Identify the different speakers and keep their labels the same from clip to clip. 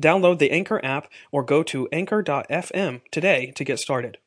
Speaker 1: Download the Anchor app or go to anchor.fm today to get started.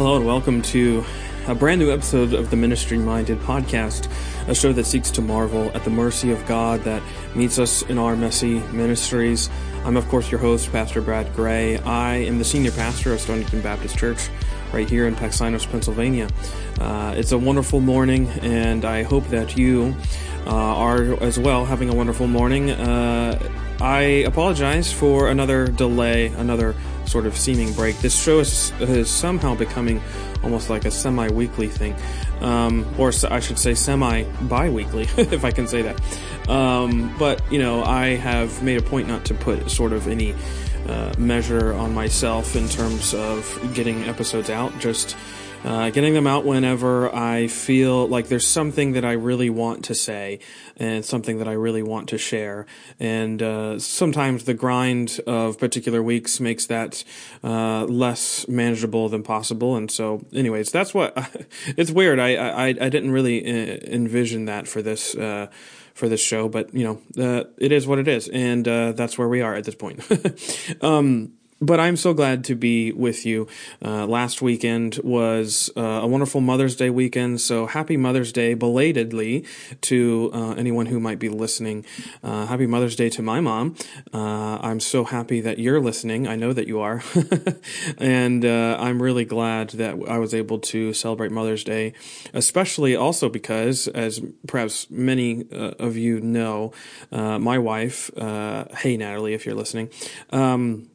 Speaker 1: Hello and welcome to a brand new episode of the Ministry Minded podcast, a show that seeks to marvel at the mercy of God that meets us in our messy ministries. I'm, of course, your host, Pastor Brad Gray. I am the senior pastor of Stonington Baptist Church right here in Paxinos, Pennsylvania. Uh, it's a wonderful morning, and I hope that you uh, are as well having a wonderful morning. Uh, I apologize for another delay, another sort of seeming break. This show is, is somehow becoming almost like a semi weekly thing. Um, or I should say semi bi weekly, if I can say that. Um, but, you know, I have made a point not to put sort of any uh, measure on myself in terms of getting episodes out. Just uh, getting them out whenever I feel like there's something that I really want to say and something that I really want to share. And uh, sometimes the grind of particular weeks makes that uh, less manageable than possible. And so, anyways, that's what it's weird. I I, I didn't really uh, envision that for this uh, for this show, but you know, uh, it is what it is, and uh, that's where we are at this point. um, but I'm so glad to be with you. Uh, last weekend was uh, a wonderful Mother's Day weekend, so happy Mother's Day belatedly to uh, anyone who might be listening. Uh, happy Mother's Day to my mom. Uh, I'm so happy that you're listening. I know that you are. and uh, I'm really glad that I was able to celebrate Mother's Day, especially also because, as perhaps many of you know, my wife, hey, Natalie, if you're listening, um,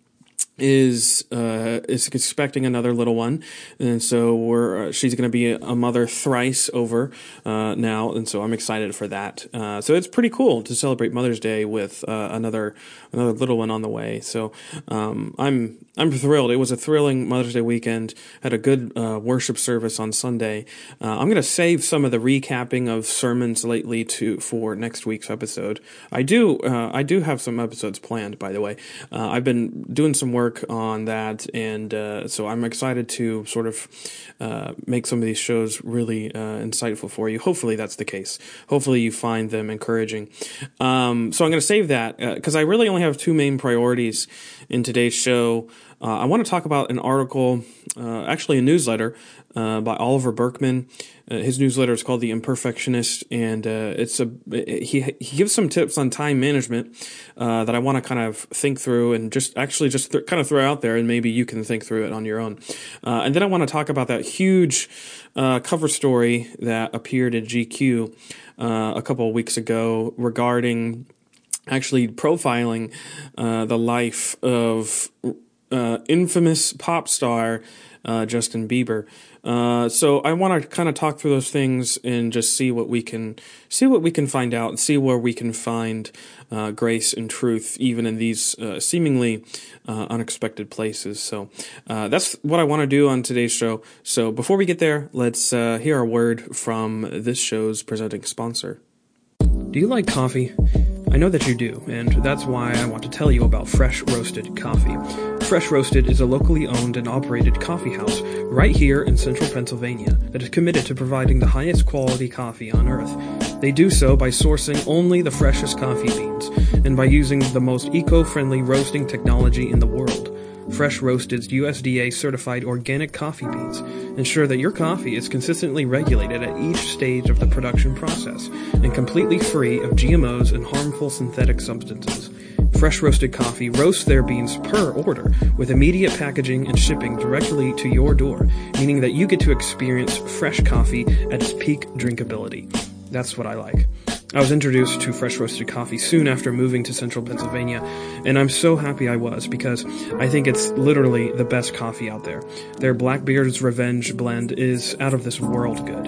Speaker 1: is uh, is expecting another little one, and so we're uh, she's going to be a mother thrice over uh, now, and so I'm excited for that. Uh, so it's pretty cool to celebrate Mother's Day with uh, another another little one on the way. So um, I'm I'm thrilled. It was a thrilling Mother's Day weekend. Had a good uh, worship service on Sunday. I'm going to save some of the recapping of sermons lately to for next week's episode. I do I do have some episodes planned, by the way. I've been doing some work work on that, and uh, so I'm excited to sort of uh, make some of these shows really uh, insightful for you. Hopefully, that's the case. Hopefully, you find them encouraging. Um, so I'm going to save that because uh, I really only have two main priorities in today's show. Uh, I want to talk about an article, uh, actually a newsletter uh, by Oliver Burkeman. Uh, his newsletter is called The Imperfectionist, and uh, it's a he he gives some tips on time management uh, that I want to kind of think through and just actually just th- kind of throw out there, and maybe you can think through it on your own. and then I want to talk about that huge cover story that appeared in GQ a couple of weeks ago regarding actually profiling uh, the life of uh, infamous pop star uh, Justin Bieber. Uh, so I want to kind of talk through those things and just see what we can see what we can find out and see where we can find uh, grace and truth even in these uh, seemingly uh, unexpected places. So that's what I want to do on today's show. So before we get there, let's hear a word from this show's presenting sponsor. Do you like coffee? I know that you do, and that's why I want to tell you about Fresh Roasted Coffee. Fresh Roasted is a locally owned and operated coffee house right here in central Pennsylvania that is committed to providing the highest quality coffee on earth. They do so by sourcing only the freshest coffee beans and by using the most eco friendly roasting technology in the world. Fresh Roasted's USDA certified organic coffee beans ensure that your coffee is consistently regulated at each stage of the production process and completely free of GMOs and harmful synthetic substances. Fresh Roasted Coffee roasts their beans per order with immediate packaging and shipping directly to your door, meaning that you get to experience fresh coffee at its peak drinkability. That's what I like. I was introduced to fresh roasted coffee soon after moving to central Pennsylvania, and I'm so happy I was because I think it's literally the best coffee out there. Their Blackbeard's Revenge blend is out of this world good.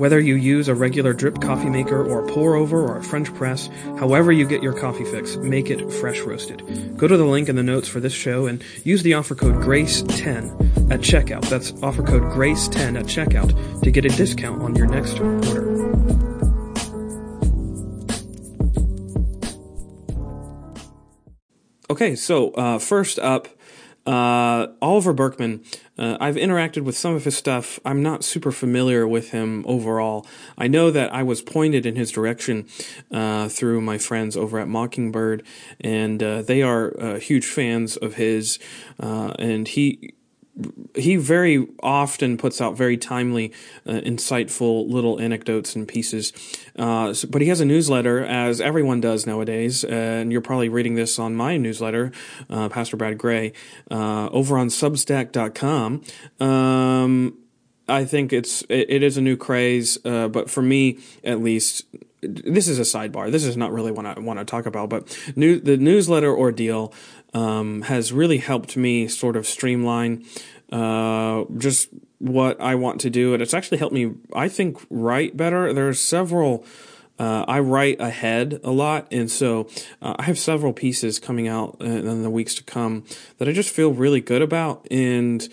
Speaker 1: Whether you use a regular drip coffee maker or a pour over or a French press, however you get your coffee fix, make it fresh roasted. Go to the link in the notes for this show and use the offer code GRACE10 at checkout. That's offer code GRACE10 at checkout to get a discount on your next order. Okay, so uh, first up, uh, Oliver Burkeman, Uh, I've interacted with some of his stuff. I'm not super familiar with him overall. I know that I was pointed in his direction uh, through my friends over at Mockingbird, and uh, they are uh, huge fans of his. and he he very often puts out very timely, uh, insightful little anecdotes and pieces. Uh, so, but he has a newsletter, as everyone does nowadays, and you're probably reading this on my newsletter, uh, Pastor Brad Gray, uh, over on Substack.com. Um, I think it's it, it is a new craze, uh, but for me at least, this is a sidebar. This is not really what I want to talk about, but new, the newsletter ordeal um, has really helped me sort of streamline uh, just what I want to do, and it's actually helped me, I think, write better. There are several. Uh, I write ahead a lot, and so uh, I have several pieces coming out in the weeks to come that I just feel really good about, and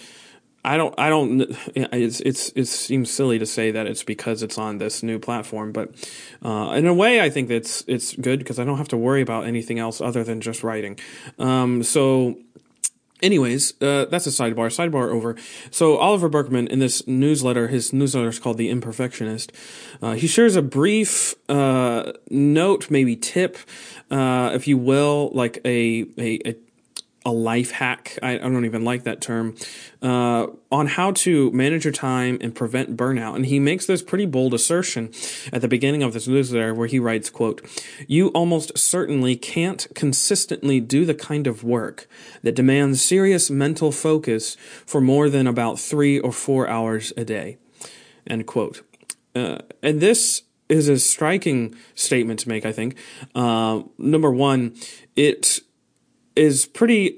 Speaker 1: I don't, I don't. It's, it's, it seems silly to say that it's because it's on this new platform, but uh, in a way, I think it's it's good because I don't have to worry about anything else other than just writing. Um, so Anyways, uh, that's a sidebar. Sidebar over. So Oliver Burkeman in this newsletter, his newsletter is called The Imperfectionist. Uh, he shares a brief uh, note, maybe tip, uh, if you will, like a, a, a a life hack. I, I, don't even like that term uh, on how to manage your time and prevent burnout. And he makes this pretty bold assertion at the beginning of this newsletter, where he writes, "quote You almost certainly can't consistently do the kind of work that demands serious mental focus for more than about three or four hours a day." End quote. Uh, and this is a striking statement to make. I think. Uh, number one, it is pretty.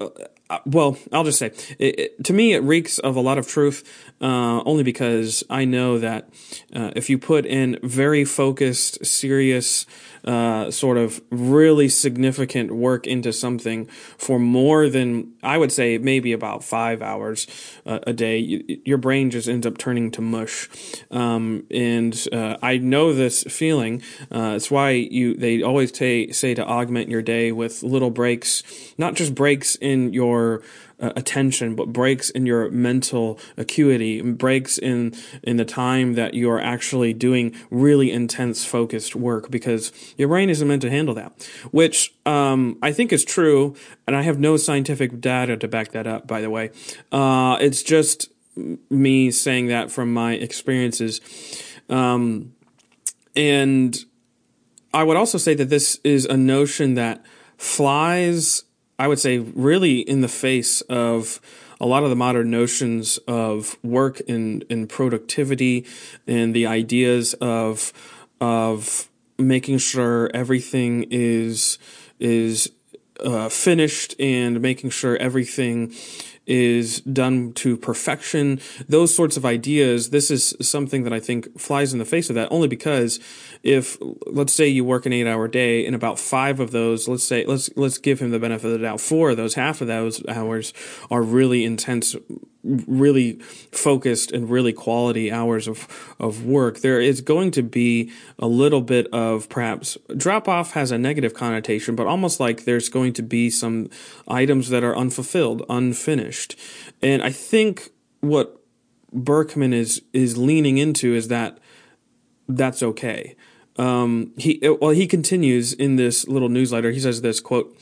Speaker 1: Uh, well, I'll just say, it, it, to me, it reeks of a lot of truth, uh, only because I know that uh, if you put in very focused, serious, uh, sort of really significant work into something for more than I would say maybe about five hours uh, a day, you, your brain just ends up turning to mush. Um, and uh, I know this feeling. It's why you they always t- say to augment your day with little breaks, not just breaks in your uh, attention, but breaks in your mental acuity, breaks in in the time that you are actually doing really intense, focused work because your brain isn't meant to handle that. Which um, I think is true, and I have no scientific data to back that up. By the way, uh, it's just me saying that from my experiences, um, and I would also say that this is a notion that flies I would say, really in the face of a lot of the modern notions of work and, and productivity and the ideas of of making sure everything is is uh, finished and making sure everything is done to perfection. Those sorts of ideas. This is something that I think flies in the face of that only because if let's say you work an eight hour day and about five of those let's say let's let's give him the benefit of the doubt four of those half of those hours are really intense really focused and really quality hours of of work there is going to be a little bit of perhaps drop off has a negative connotation but almost like there's going to be some items that are unfulfilled unfinished and i think what burkeman is is leaning into is that that's okay um, he well he continues in this little newsletter. He says this quote.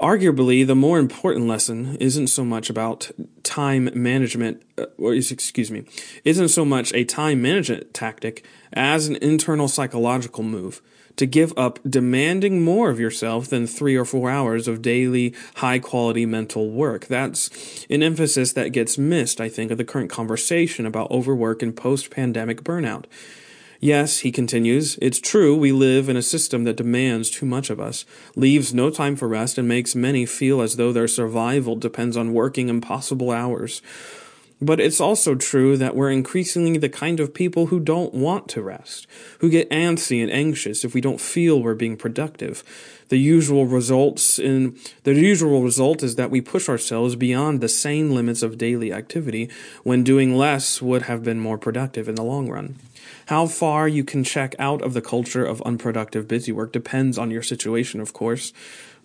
Speaker 1: Arguably, the more important lesson isn't so much about time management, uh, or excuse me, isn't so much a time management tactic as an internal psychological move to give up demanding more of yourself than three or four hours of daily high quality mental work. That's an emphasis that gets missed, I think, of the current conversation about overwork and post pandemic burnout. Yes, he continues, it's true we live in a system that demands too much of us, leaves no time for rest, and makes many feel as though their survival depends on working impossible hours. But it's also true that we're increasingly the kind of people who don't want to rest, who get antsy and anxious if we don't feel we're being productive. The usual results in the usual result is that we push ourselves beyond the sane limits of daily activity when doing less would have been more productive in the long run. How far you can check out of the culture of unproductive busy work depends on your situation, of course.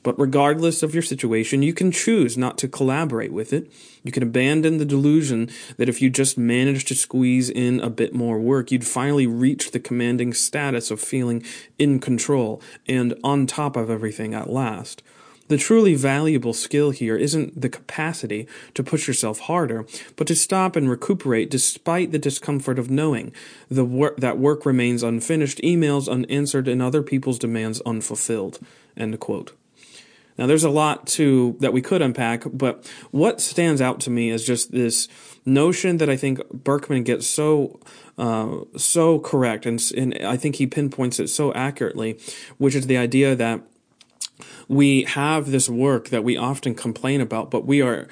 Speaker 1: But regardless of your situation, you can choose not to collaborate with it. You can abandon the delusion that if you just managed to squeeze in a bit more work, you'd finally reach the commanding status of feeling in control and on top of everything at last. The truly valuable skill here isn't the capacity to push yourself harder, but to stop and recuperate despite the discomfort of knowing the wor- that work remains unfinished, emails unanswered, and other people's demands unfulfilled. End quote. Now, there's a lot to that we could unpack, but what stands out to me is just this notion that I think Burkeman gets so uh, so correct, and, and I think he pinpoints it so accurately, which is the idea that we have this work that we often complain about, but we are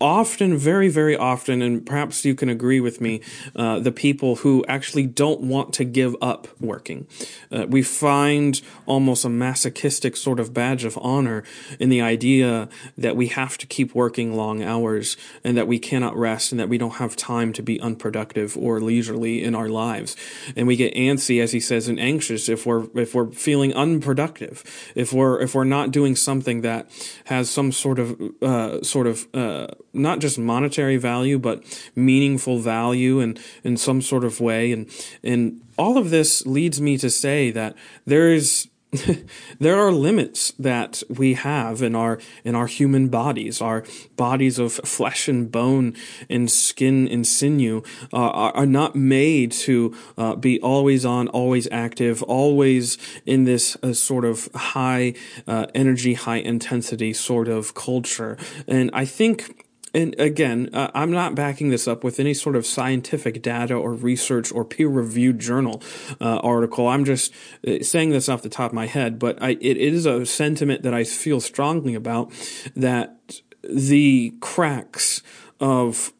Speaker 1: often, very, very often, and perhaps you can agree with me, uh, the people who actually don't want to give up working. Uh, we find almost a masochistic sort of badge of honor in the idea that we have to keep working long hours and that we cannot rest and that we don't have time to be unproductive or leisurely in our lives. And we get antsy, as he says, and anxious if we're if we're feeling unproductive, if we're if we're not doing something that has some sort of uh, sort of uh, not just monetary value, but meaningful value and in some sort of way. And, and all of this leads me to say that there is there are limits that we have in our in our human bodies our bodies of flesh and bone and skin and sinew uh, are, are, not made to uh, be always on always active always in this uh, sort of high uh, energy high intensity sort of culture and i think and again, uh, I'm not backing this up with any sort of scientific data or research or peer reviewed journal uh, article. I'm just uh, saying this off the top of my head, but I, it, is a sentiment that I feel strongly about that the cracks of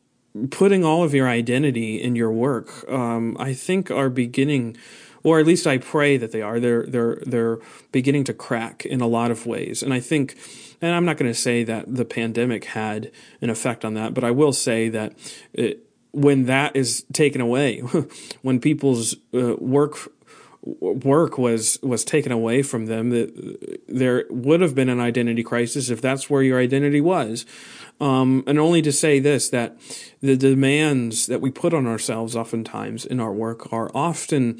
Speaker 1: putting all of your identity in your work, um, I think are beginning or at least I pray that they are. They're they're they're beginning to crack in a lot of ways, and I think and I'm not going to say that the pandemic had an effect on that, but I will say that it, when that is taken away, when people's uh, work work was was taken away from them, that there would have been an identity crisis if that's where your identity was. Um, and only to say this that the demands that we put on ourselves oftentimes in our work are often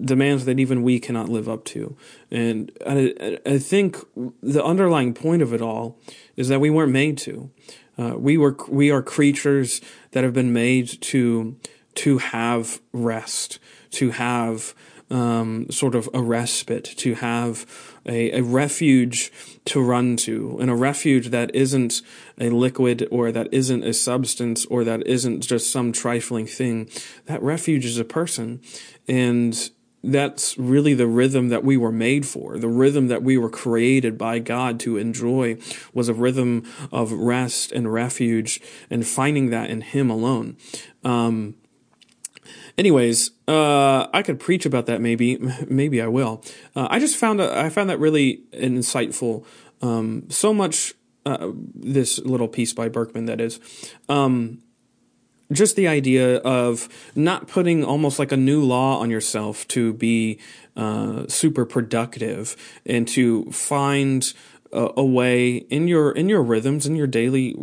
Speaker 1: demands that even we cannot live up to. And I, I think the underlying point of it all is that we weren't made to. Uh, we were we are creatures that have been made to to have rest, to have um, sort of a respite, to have a, a refuge to run to, and a refuge that isn't a liquid or that isn't a substance or that isn't just some trifling thing. That refuge is a person. And that's really the rhythm that we were made for. The rhythm that we were created by God to enjoy was a rhythm of rest and refuge and finding that in Him alone. Um, anyways, uh, I could preach about that. Maybe, maybe I will. Uh, I just found I found that really insightful. Um, so much uh, this little piece by Burkeman that is. Um, just the idea of not putting almost like a new law on yourself to be uh, super productive and to find a, way in your in your rhythms in your daily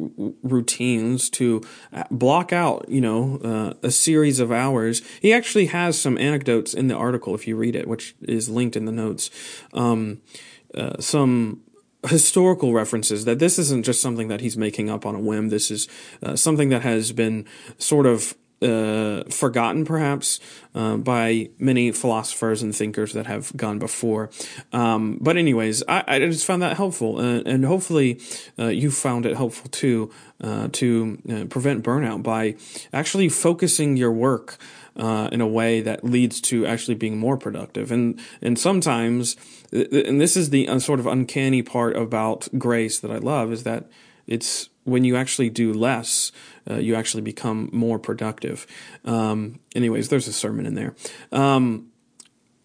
Speaker 1: routines to uh, block out you know uh, a series of hours he actually has some anecdotes in the article if you read it which is linked in the notes um, uh, some historical references that this isn't just something that he's making up on a whim. This is uh, something that has been sort of uh, forgotten perhaps uh, by many philosophers and thinkers that have gone before. Um, but anyways, I, I, just found that helpful, uh, and hopefully uh, you found it helpful too uh, to uh, prevent burnout by actually focusing your work. in a way that leads to actually being more productive, and and sometimes, and this is the sort of uncanny part about grace that I love is that it's when you actually do less, uh, you actually become more productive. Um, anyways, there's a sermon in there. Um,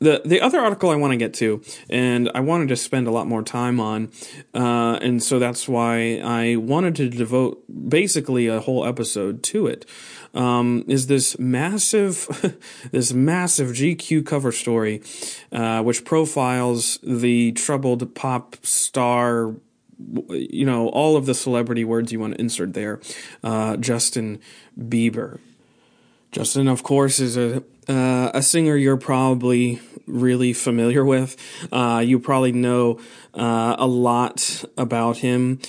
Speaker 1: the the other article I want to get to, and I wanted to spend a lot more time on, uh, and so that's why I wanted to devote basically a whole episode to it. Um, is this massive, this massive GQ cover story, uh, which profiles the troubled pop star you know, all of the celebrity words you want to insert there. Uh, Justin Bieber. Justin, of course, is a uh, a singer you're probably really familiar with. Uh, you probably know uh, a lot about him.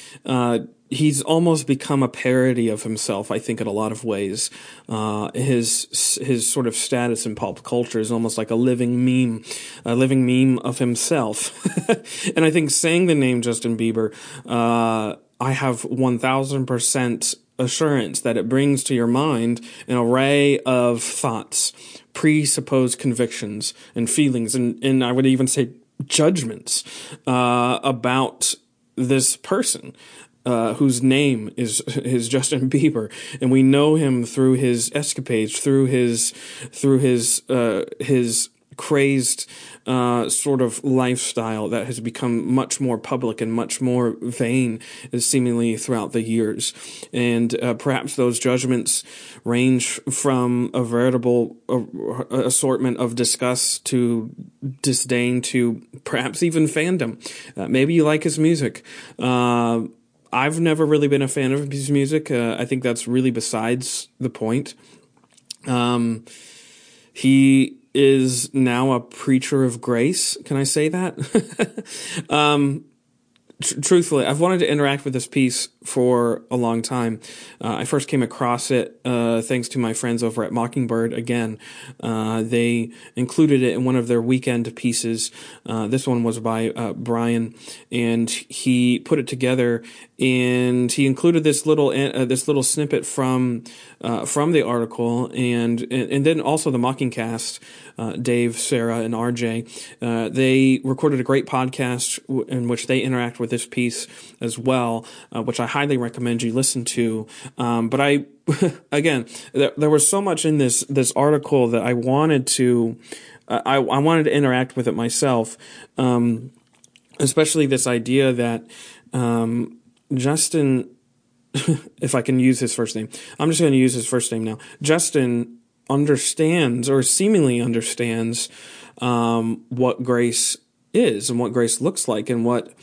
Speaker 1: He's almost become a parody of himself. I think in a lot of ways, uh, his his sort of status in pop culture is almost like a living meme, a living meme of himself. and I think saying the name Justin Bieber, uh, I have one thousand percent assurance that it brings to your mind an array of thoughts, presupposed convictions, and feelings, and and I would even say judgments uh, about this person uh, whose name is is Justin Bieber, and we know him through his escapades, through his through his uh, his crazed uh, sort of lifestyle that has become much more public and much more vain, seemingly throughout the years. And uh, perhaps those judgments range from a veritable uh, assortment of disgust to disdain to perhaps even fandom. Uh, maybe you like his music uh, I've never really been a fan of his music. Uh, I think that's really besides the point. Um, he is now a preacher of grace. Can I say that? um, tr- truthfully, I've wanted to interact with this piece for a long time. Uh, I first came across it uh, thanks to my friends over at Mockingbird. Again, uh, they included it in one of their weekend pieces. Uh, this one was by uh, Brian, and he put it together. And he included this little uh, this little snippet from from the article, and, and then also the Mockingcast. Dave, Sarah, and RJ. they recorded a great podcast in which they interact with this piece as well, which I highly recommend you listen to. Um, but I, again, there, there, was so much in this this article that I wanted to, uh, I, I wanted to interact with it myself. Um, especially this idea that um, Justin, if I can use his first name, I'm just going to use his first name now. Justin understands or seemingly understands um, what grace is and what grace looks like and what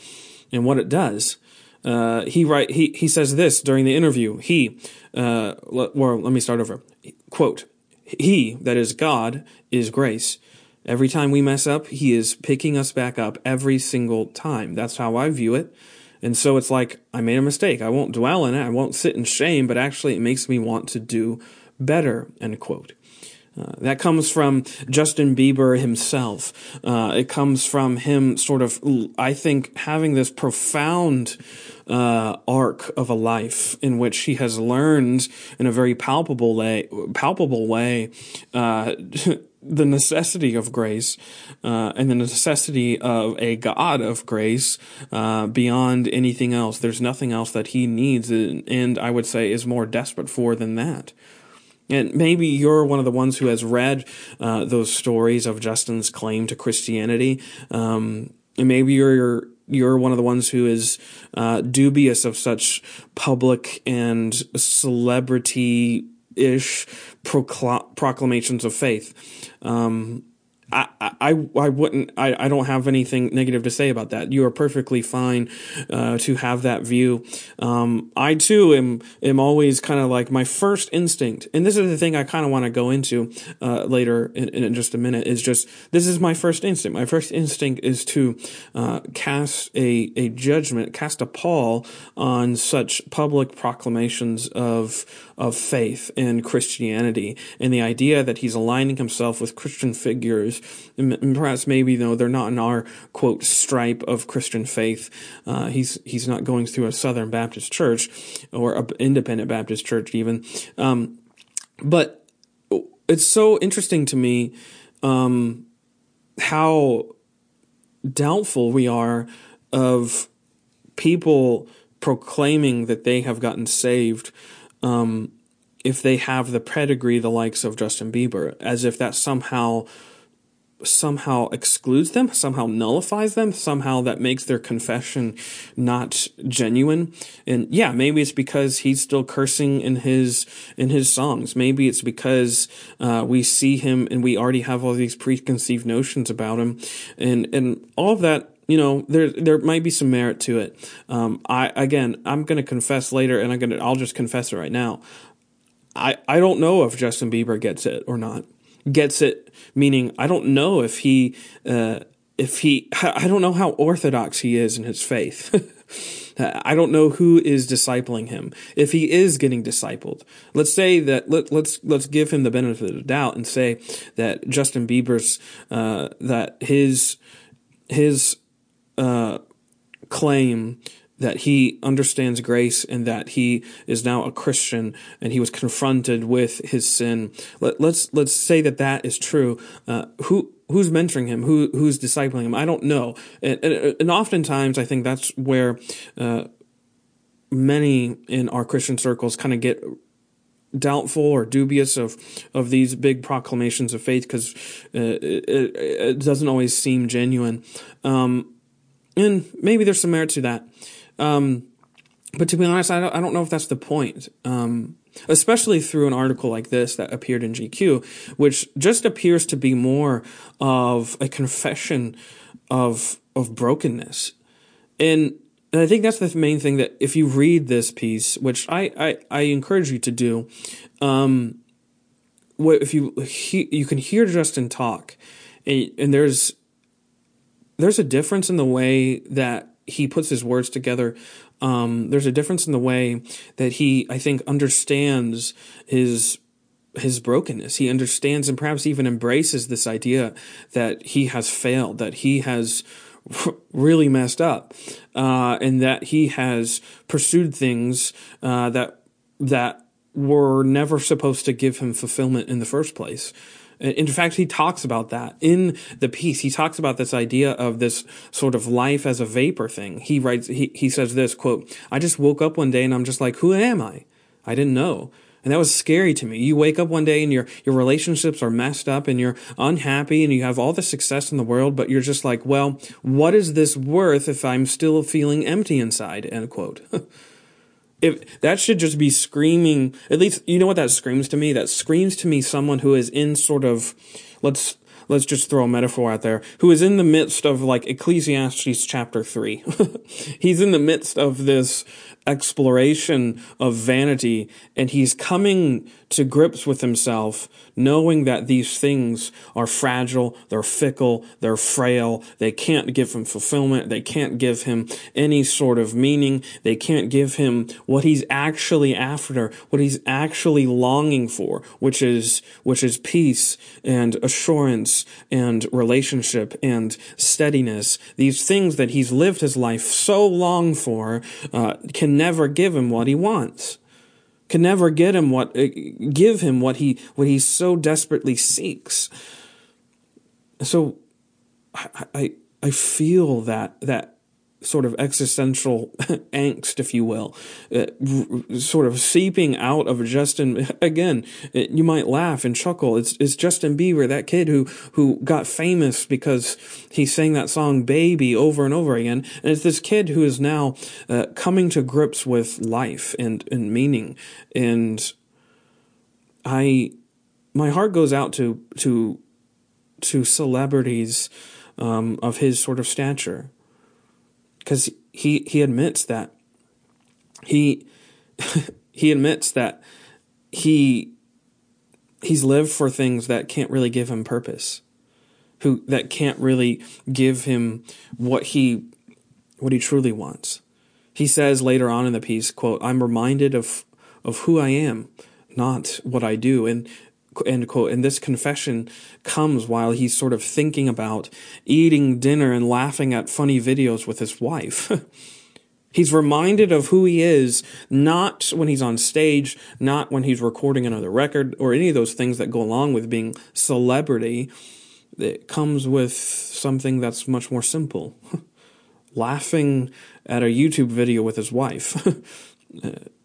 Speaker 1: and what it does. Uh, he write he he says this during the interview. He, uh, well, let me start over. Quote: He that is God is grace. Every time we mess up, He is picking us back up every single time. That's how I view it. And so it's like I made a mistake. I won't dwell in it. I won't sit in shame. But actually, it makes me want to do better. End quote. Uh, that comes from Justin Bieber himself. Uh, it comes from him sort of, I think, having this profound uh, arc of a life in which he has learned in a very palpable way, palpable way, uh, the necessity of grace uh, and the necessity of a God of grace uh, beyond anything else. There's nothing else that he needs, and I would say is more desperate for than that. And maybe you're one of the ones who has read uh, those stories of Justin's claim to Christianity. Um, and maybe you're you're one of the ones who is uh, dubious of such public and celebrity ish procl- proclamations of faith. Um, I, I, I wouldn't, I, I don't have anything negative to say about that. You are perfectly fine, uh, to have that view. Um, I too am, am always kind of like my first instinct. And this is the thing I kind of want to go into, uh, later in, in, just a minute is just, this is my first instinct. My first instinct is to, uh, cast a, a judgment, cast a pall on such public proclamations of, of faith and Christianity and the idea that he's aligning himself with Christian figures. And perhaps maybe, though, they're not in our quote stripe of Christian faith. Uh, he's, he's not going through a Southern Baptist church or an independent Baptist church even. Um, but it's so interesting to me, um, how doubtful we are of people proclaiming that they have gotten saved um, if they have the pedigree the likes of Justin Bieber, as if that somehow somehow excludes them, somehow nullifies them, somehow that makes their confession not genuine. And yeah, maybe it's because he's still cursing in his in his songs. Maybe it's because uh, we see him and we already have all these preconceived notions about him, and and all of that you know, there there might be some merit to it. Um, I again, I'm going to confess later, and I'm going to I'll just confess it right now. I I don't know if Justin Bieber gets it or not. Gets it meaning I don't know if he uh, if he I don't know how orthodox he is in his faith. I don't know who is discipling him. If he is getting discipled, let's say that let, let's let's give him the benefit of the doubt and say that Justin Bieber's uh, that his his uh, claim that he understands grace and that he is now a Christian and he was confronted with his sin. Let, us let's, let's say that that is true. Uh, who who's mentoring him? Who who's discipling him? I don't know. And, and, and oftentimes, I think that's where uh, many in our Christian circles kind of get doubtful or dubious of of these big proclamations of faith because uh, it, it, doesn't always seem genuine. Um, and maybe there's some merit to that. Um, but to be honest, I don't, I don't know if that's the point. Um, especially through an article like this that appeared in GQ, which just appears to be more of a confession of of brokenness. And, and I think that's the main thing that if you read this piece, which I, I, I encourage you to do, um, if you he, you can hear Justin talk, and, and there's there's a difference in the way that he puts his words together. Um, there's a difference in the way that he, I think, understands his his brokenness. He understands and perhaps even embraces this idea that he has failed, that he has really messed up, uh, and that he has pursued things uh, that that were never supposed to give him fulfillment in the first place. In fact, he talks about that in the piece. He talks about this idea of this sort of life as a vapor thing. He writes, he, he says this quote, I just woke up one day and I'm just like, who am I? I didn't know. And that was scary to me. You wake up one day and your, your relationships are messed up and you're unhappy and you have all the success in the world, but you're just like, well, what is this worth if I'm still feeling empty inside? End quote. if that should just be screaming at least you know what that screams to me? That screams to me someone who is in sort of let's let's just throw a metaphor out there who is in the midst of like ecclesiastes chapter 3 he's in the midst of this exploration of vanity and he's coming to grips with himself knowing that these things are fragile, they're fickle, they're frail, they can't give him fulfillment, they can't give him any sort of meaning, they can't give him what he's actually after, what he's actually longing for, which is, which is peace and assurance and relationship and steadiness. These things that he's lived his life so long for, uh, can never give him what he wants can never get him what uh, give him what he what he so desperately seeks. So I I, I feel that that sort of existential angst, if you will, uh, sort of seeping out of Justin. Again, you might laugh and chuckle. It's it's Justin Bieber, that kid who who got famous because he sang that song "Baby" over and over again, and it's this kid who is now uh, coming to grips with life and and meaning. And I, my heart goes out to to to celebrities um, of his sort of stature, because he he admits that he he admits that he he's lived for things that can't really give him purpose who that can't really give him what he what he truly wants. He says later on in the piece quote i'm reminded of of who i am not what i do. And end quote and this confession comes while he's sort of thinking about eating dinner and laughing at funny videos with his wife He's reminded of who he is, not when he's on stage, not when he's recording another record, or any of those things that go along with being celebrity. It comes with something that's much more simple. Laughing at a YouTube video with his wife.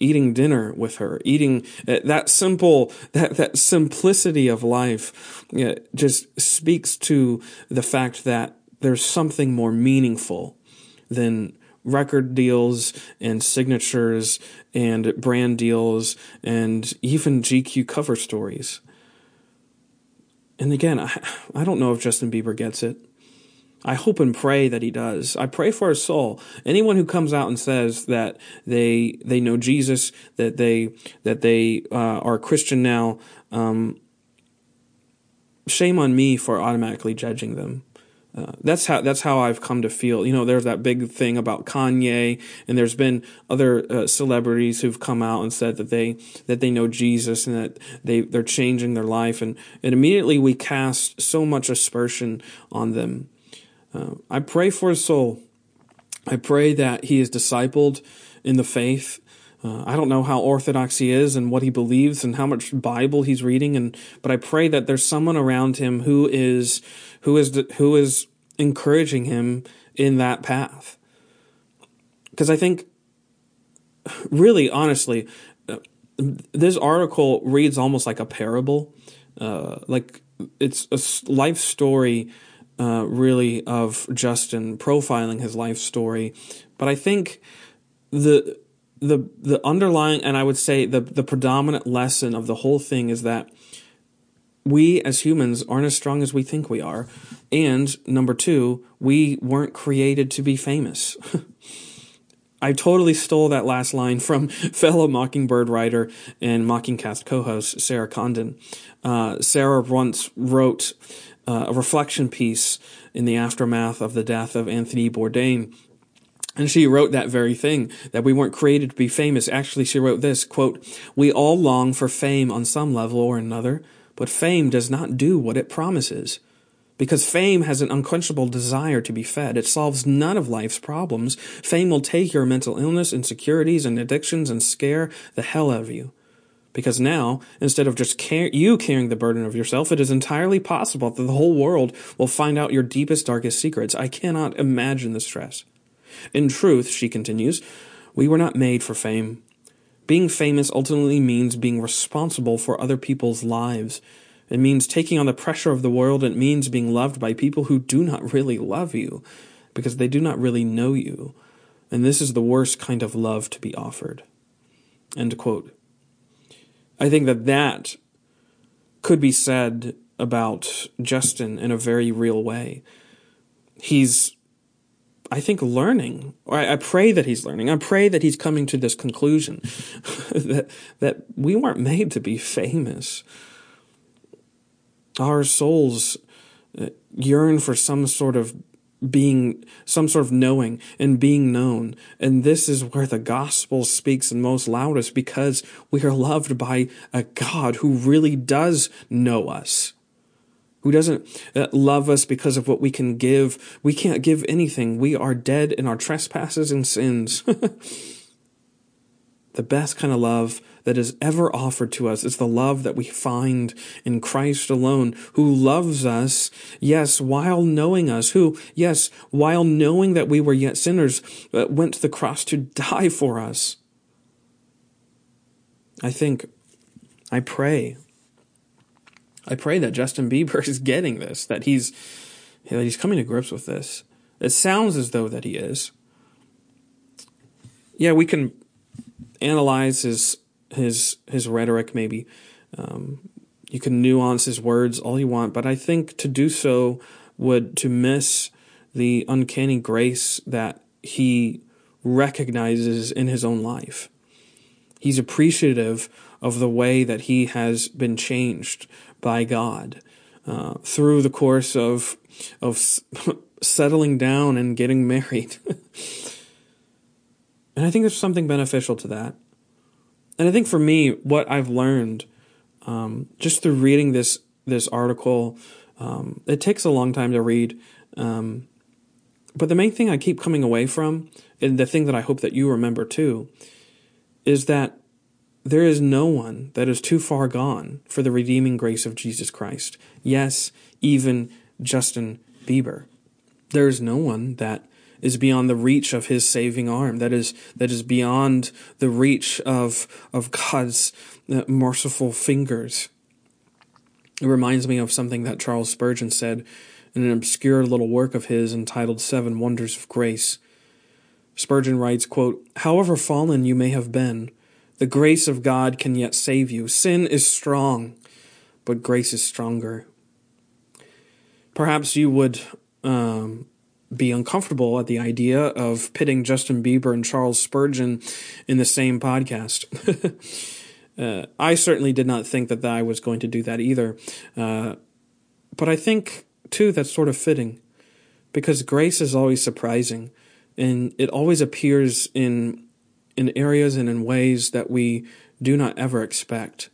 Speaker 1: eating dinner with her, eating uh, that simple, that, that simplicity of life uh, just speaks to the fact that there's something more meaningful than record deals and signatures and brand deals and even GQ cover stories. And again, I, I don't know if Justin Bieber gets it. I hope and pray that he does. I pray for his soul. Anyone who comes out and says that they they know Jesus, that they that they uh, are Christian now, um, shame on me for automatically judging them. Uh, that's how that's how I've come to feel. You know, there's that big thing about Kanye, and there's been other uh, celebrities who've come out and said that they that they know Jesus and that they they're changing their life, and and immediately we cast so much aspersion on them. Uh, I pray for his soul. I pray that he is discipled in the faith. Uh, I don't know how orthodox he is and what he believes and how much Bible he's reading, and but I pray that there's someone around him who is who is who is encouraging him in that path. Because I think, really, honestly, uh, this article reads almost like a parable, uh, like it's a life story, uh, really, of Justin profiling his life story. But I think the the the underlying and I would say the the predominant lesson of the whole thing is that we as humans aren't as strong as we think we are. And number two, we weren't created to be famous. I totally stole that last line from fellow Mockingbird writer and Mockingcast co host Sarah Condon. Uh, Sarah once wrote uh, a reflection piece in the aftermath of the death of Anthony Bourdain. And she wrote that very thing, that we weren't created to be famous. Actually, she wrote this, quote, We all long for fame on some level or another. But fame does not do what it promises. Because fame has an unquenchable desire to be fed. It solves none of life's problems. Fame will take your mental illness, insecurities, and addictions and scare the hell out of you. Because now, instead of just you carrying the burden of yourself, it is entirely possible that the whole world will find out your deepest, darkest secrets. I cannot imagine the stress. In truth, she continues, we were not made for fame. Being famous ultimately means being responsible for other people's lives. It means taking on the pressure of the world. It means being loved by people who do not really love you because they do not really know you. And this is the worst kind of love to be offered. End quote. I think that that could be said about Justin in a very real way. He's I think learning, I, I, pray that he's learning. I pray that he's coming to this conclusion that that we weren't made to be famous. Our souls uh, yearn for some sort of being, some sort of knowing and being known. And this is where the gospel speaks in most loudest because we are loved by a God who really does know us who doesn't uh, love us because of what we can give. We can't give anything. We are dead in our trespasses and sins. the best kind of love that is ever offered to us is the love that we find in Christ alone, who loves us, yes, while knowing us, who, yes, while knowing that we were yet sinners, uh, went to the cross to die for us. I think, I pray I pray that Justin Bieber is getting this, that he's that he's coming to grips with this. It sounds as though that he is. Yeah, we can analyze his his his rhetoric maybe. Um, you can nuance his words all you want, but I think to do so would to miss the uncanny grace that he recognizes in his own life. He's appreciative of the way that he has been changed by God uh, through the course of of settling down and getting married. and I think there's something beneficial to that. And I think for me, what I've learned um, just through reading this this article, um, it takes a long time to read. Um, but the main thing I keep coming away from, and the thing that I hope that you remember too, is that there is no one that is too far gone for the redeeming grace of Jesus Christ. Yes, even Justin Bieber. There is no one that is beyond the reach of his saving arm, that is, that is beyond the reach of, of God's uh, merciful fingers. It reminds me of something that Charles Spurgeon said in an obscure little work of his entitled Seven Wonders of Grace. Spurgeon writes, quote, However fallen you may have been, the grace of God can yet save you. Sin is strong, but grace is stronger. Perhaps you would um, be uncomfortable at the idea of pitting Justin Bieber and Charles Spurgeon in the same podcast. uh, I certainly did not think that I was going to do that either. Uh, but I think, too, that's sort of fitting because grace is always surprising and it always appears in in areas and in ways that we do not ever expect.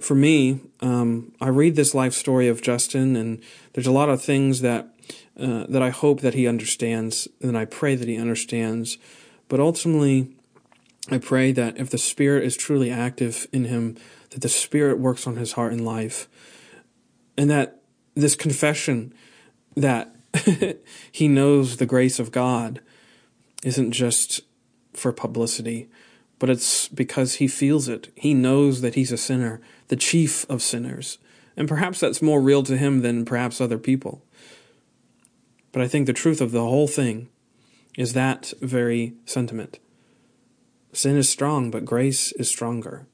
Speaker 1: For me, um, I read this life story of Justin, and there's a lot of things that uh, that I hope that he understands, and I pray that he understands. But ultimately, I pray that if the Spirit is truly active in him, that the Spirit works on his heart and life, and that this confession that he knows the grace of God isn't just for publicity, but it's because he feels it. He knows that he's a sinner, the chief of sinners. And perhaps that's more real to him than perhaps other people. But I think the truth of the whole thing is that very sentiment. Sin is strong, but grace is stronger.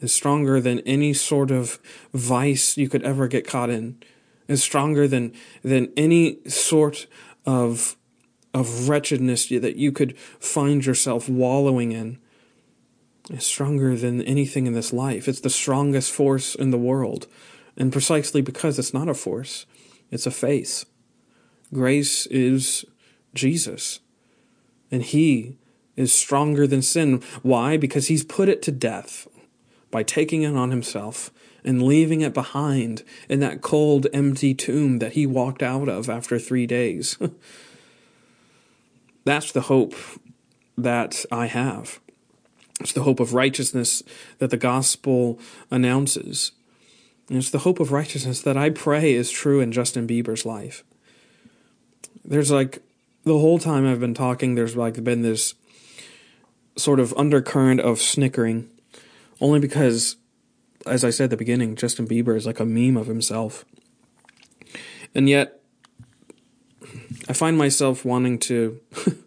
Speaker 1: Is stronger than any sort of vice you could ever get caught in. Is stronger than than any sort of of wretchedness that you could find yourself wallowing in. Is stronger than anything in this life. It's the strongest force in the world. And precisely because it's not a force, it's a face. Grace is Jesus. And He is stronger than sin. Why? Because He's put it to death by taking it on Himself and leaving it behind in that cold, empty tomb that He walked out of after three days. That's the hope that I have. It's the hope of righteousness that the gospel announces. And it's the hope of righteousness that I pray is true in Justin Bieber's life there's like the whole time I've been talking, there's like been this sort of undercurrent of snickering, only because, as I said at the beginning, Justin Bieber is like a meme of himself. And yet, I find myself wanting to.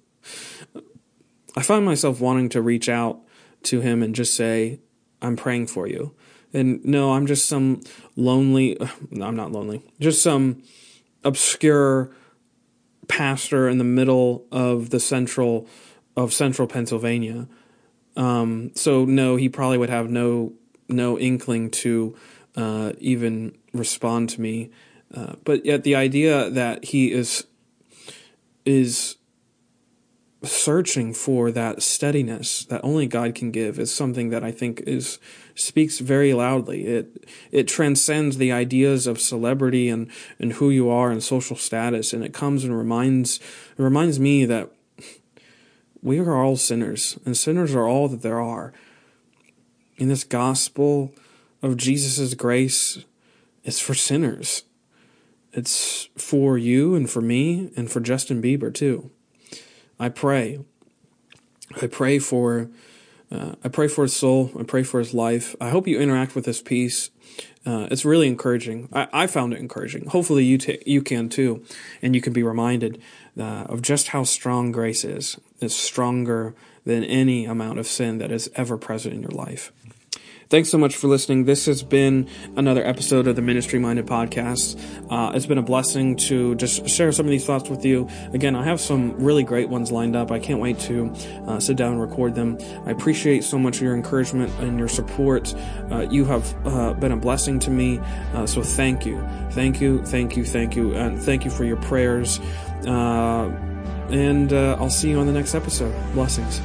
Speaker 1: I find myself wanting to reach out to him and just say, I'm praying for you. And no, I'm just some lonely, no, I'm not lonely, just some obscure pastor in the middle of the central of central Pennsylvania. Um, so no, he probably would have no no inkling to uh, even respond to me. Uh, but yet the idea that he is is searching for that steadiness that only God can give is something that I think is speaks very loudly. It it transcends the ideas of celebrity and, and who you are and social status, and it comes and reminds reminds me that we are all sinners, and sinners are all that there are. In this gospel of Jesus' grace, it's for sinners. It's for you and for me and for Justin Bieber too. I pray. I pray for uh, I pray for his soul. I pray for his life. I hope you interact with this piece. Uh, it's really encouraging. I, I, found it encouraging. Hopefully, you t- you can too, and you can be reminded uh, of just how strong grace is. It's stronger than any amount of sin that is ever present in your life. Thanks so much for listening. This has been another episode of the Ministry Minded Podcast. Uh, it's been a blessing to just share some of these thoughts with you. Again, I have some really great ones lined up. I can't wait to uh, sit down and record them. I appreciate so much your encouragement and your support. Uh, you have uh, been a blessing to me. Uh, so thank you. Thank you. Thank you. Thank you. And thank you for your prayers. Uh, and I'll see you on the next episode. Blessings.